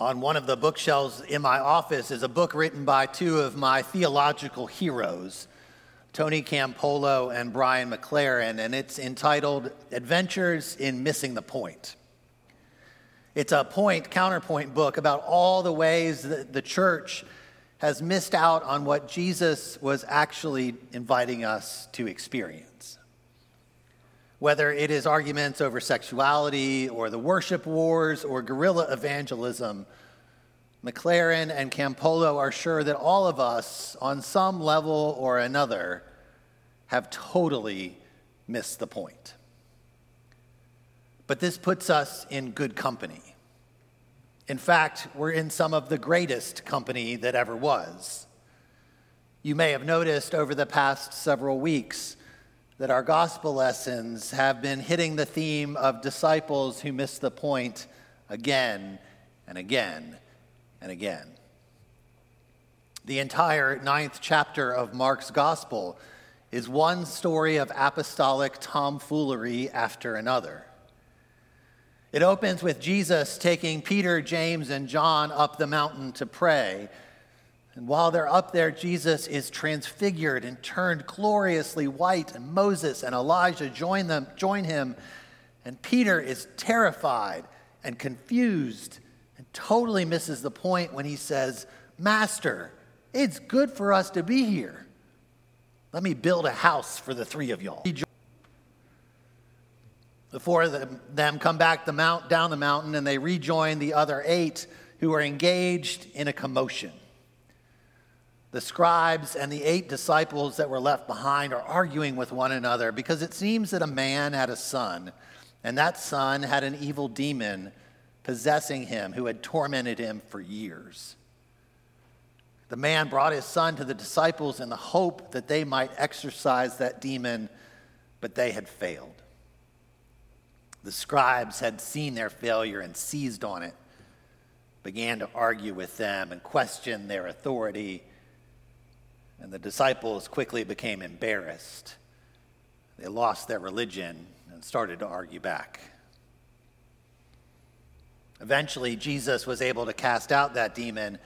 On one of the bookshelves in my office is a book written by two of my theological heroes, Tony Campolo and Brian McLaren, and it's entitled Adventures in Missing the Point. It's a point, counterpoint book about all the ways that the church has missed out on what Jesus was actually inviting us to experience. Whether it is arguments over sexuality or the worship wars or guerrilla evangelism, McLaren and Campolo are sure that all of us, on some level or another, have totally missed the point. But this puts us in good company. In fact, we're in some of the greatest company that ever was. You may have noticed over the past several weeks that our gospel lessons have been hitting the theme of disciples who miss the point again and again and again. The entire ninth chapter of Mark's gospel is one story of apostolic tomfoolery after another. It opens with Jesus taking Peter, James, and John up the mountain to pray. And while they're up there, Jesus is transfigured and turned gloriously white, and Moses and Elijah join them, join him. And Peter is terrified and confused and totally misses the point when he says, Master, it's good for us to be here. Let me build a house for the three of y'all. The four of them come back the mount, down the mountain and they rejoin the other eight who are engaged in a commotion. The scribes and the eight disciples that were left behind are arguing with one another because it seems that a man had a son, and that son had an evil demon possessing him who had tormented him for years. The man brought his son to the disciples in the hope that they might exorcise that demon, but they had failed. The scribes had seen their failure and seized on it, began to argue with them and question their authority and the disciples quickly became embarrassed. They lost their religion and started to argue back. Eventually, Jesus was able to cast out that demon,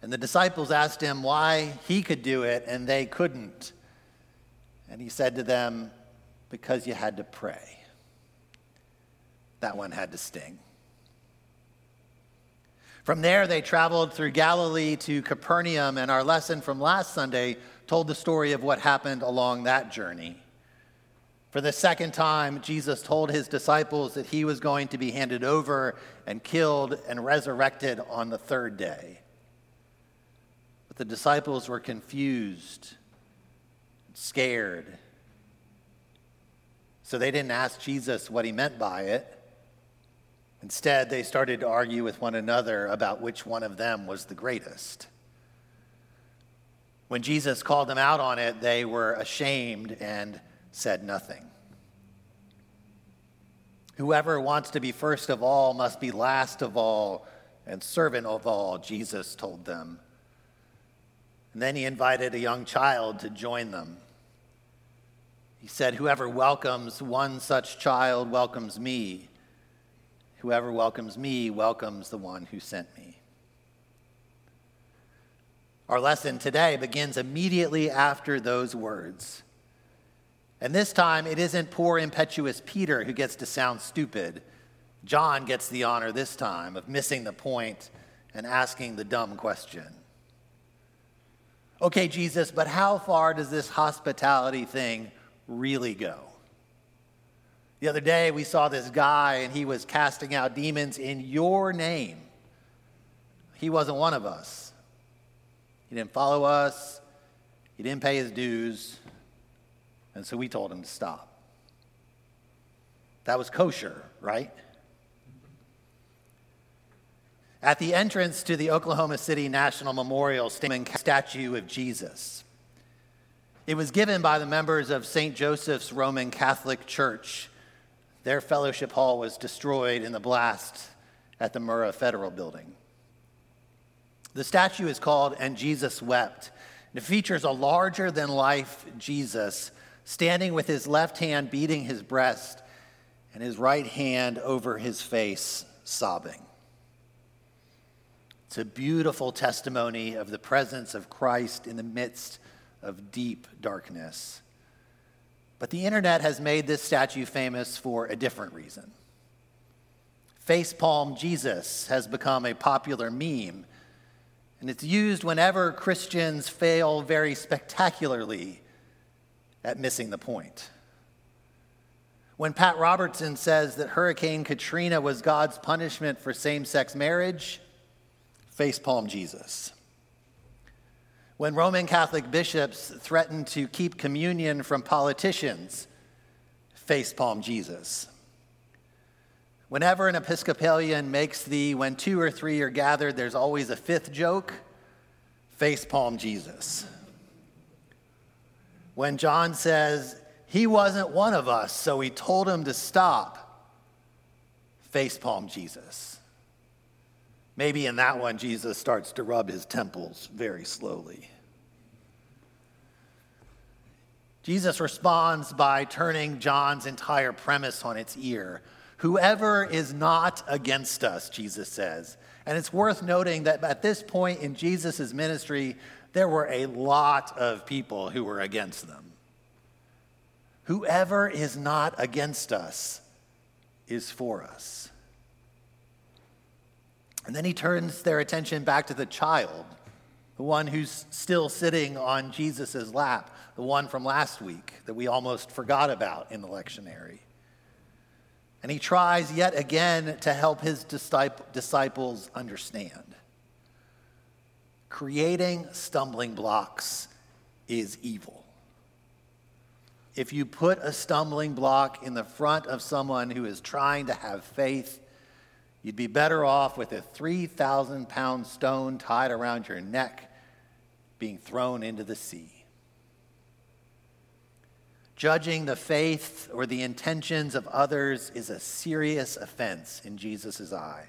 and the disciples asked him why he could do it and they couldn't. And he said to them, Because you had to pray. That one had to sting. From there, they traveled through Galilee to Capernaum, and our lesson from last Sunday told the story of what happened along that journey. For the second time, Jesus told his disciples that he was going to be handed over and killed and resurrected on the third day. But the disciples were confused, scared. So they didn't ask Jesus what he meant by it. Instead, they started to argue with one another about which one of them was the greatest. When Jesus called them out on it, they were ashamed and said nothing. Whoever wants to be first of all must be last of all and servant of all, Jesus told them. And then he invited a young child to join them. He said, Whoever welcomes one such child welcomes me. Whoever welcomes me welcomes the one who sent me. Our lesson today begins immediately after those words. And this time, it isn't poor, impetuous Peter who gets to sound stupid. John gets the honor this time of missing the point and asking the dumb question. Okay, Jesus, but how far does this hospitality thing really go? The other day, we saw this guy and he was casting out demons in your name. He wasn't one of us. He didn't follow us, he didn't pay his dues, and so we told him to stop. That was kosher, right? At the entrance to the Oklahoma City National Memorial statue of Jesus, it was given by the members of St. Joseph's Roman Catholic Church their fellowship hall was destroyed in the blast at the Murrah Federal Building. The statue is called And Jesus Wept. It features a larger than life Jesus standing with his left hand beating his breast and his right hand over his face, sobbing. It's a beautiful testimony of the presence of Christ in the midst of deep darkness. But the internet has made this statue famous for a different reason. Facepalm Jesus has become a popular meme, and it's used whenever Christians fail very spectacularly at missing the point. When Pat Robertson says that Hurricane Katrina was God's punishment for same sex marriage, facepalm Jesus. When Roman Catholic bishops threatened to keep communion from politicians, facepalm Jesus. Whenever an Episcopalian makes the when two or three are gathered, there's always a fifth joke, facepalm Jesus. When John says, he wasn't one of us, so he told him to stop, facepalm Jesus. Maybe in that one, Jesus starts to rub his temples very slowly. Jesus responds by turning John's entire premise on its ear. Whoever is not against us, Jesus says. And it's worth noting that at this point in Jesus' ministry, there were a lot of people who were against them. Whoever is not against us is for us. And then he turns their attention back to the child, the one who's still sitting on Jesus' lap, the one from last week that we almost forgot about in the lectionary. And he tries yet again to help his disciples understand. Creating stumbling blocks is evil. If you put a stumbling block in the front of someone who is trying to have faith, You'd be better off with a 3,000 pound stone tied around your neck being thrown into the sea. Judging the faith or the intentions of others is a serious offense in Jesus' eye.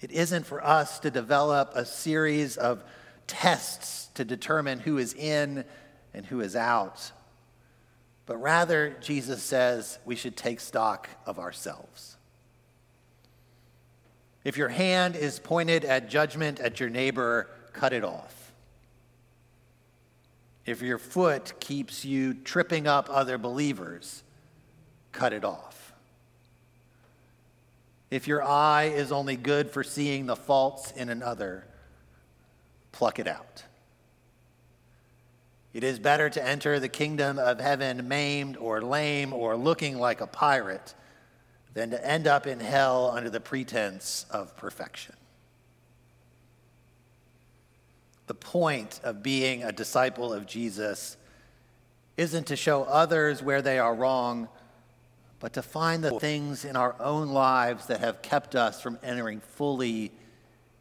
It isn't for us to develop a series of tests to determine who is in and who is out, but rather, Jesus says we should take stock of ourselves. If your hand is pointed at judgment at your neighbor, cut it off. If your foot keeps you tripping up other believers, cut it off. If your eye is only good for seeing the faults in another, pluck it out. It is better to enter the kingdom of heaven maimed or lame or looking like a pirate than to end up in hell under the pretense of perfection. The point of being a disciple of Jesus isn't to show others where they are wrong, but to find the things in our own lives that have kept us from entering fully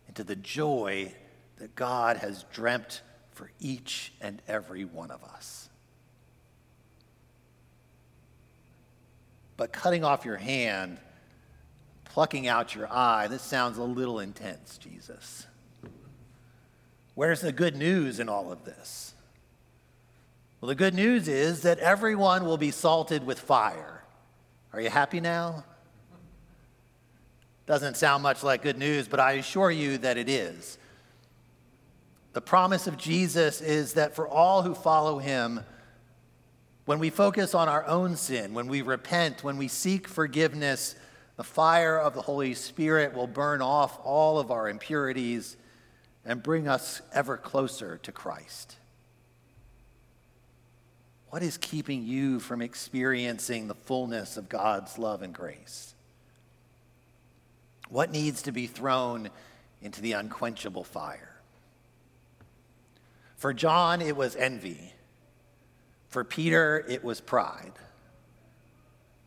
into the joy that God has dreamt for each and every one of us. But cutting off your hand, plucking out your eye, this sounds a little intense, Jesus. Where's the good news in all of this? Well, the good news is that everyone will be salted with fire. Are you happy now? Doesn't sound much like good news, but I assure you that it is. The promise of Jesus is that for all who follow him, when we focus on our own sin, when we repent, when we seek forgiveness, the fire of the Holy Spirit will burn off all of our impurities and bring us ever closer to Christ. What is keeping you from experiencing the fullness of God's love and grace? What needs to be thrown into the unquenchable fire? For John, it was envy. For Peter, it was pride.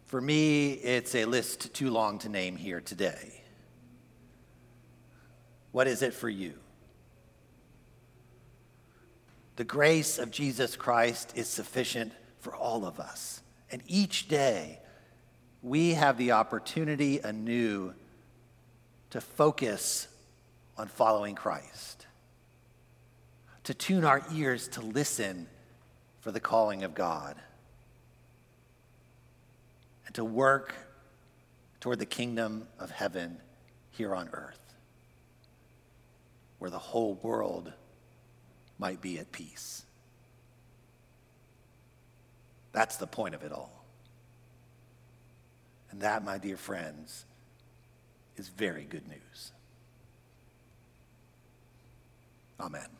For me, it's a list too long to name here today. What is it for you? The grace of Jesus Christ is sufficient for all of us. And each day, we have the opportunity anew to focus on following Christ, to tune our ears to listen for the calling of God and to work toward the kingdom of heaven here on earth. where the whole world might be at peace. That's the point of it all. And that, my dear friends, is very good news. Amen.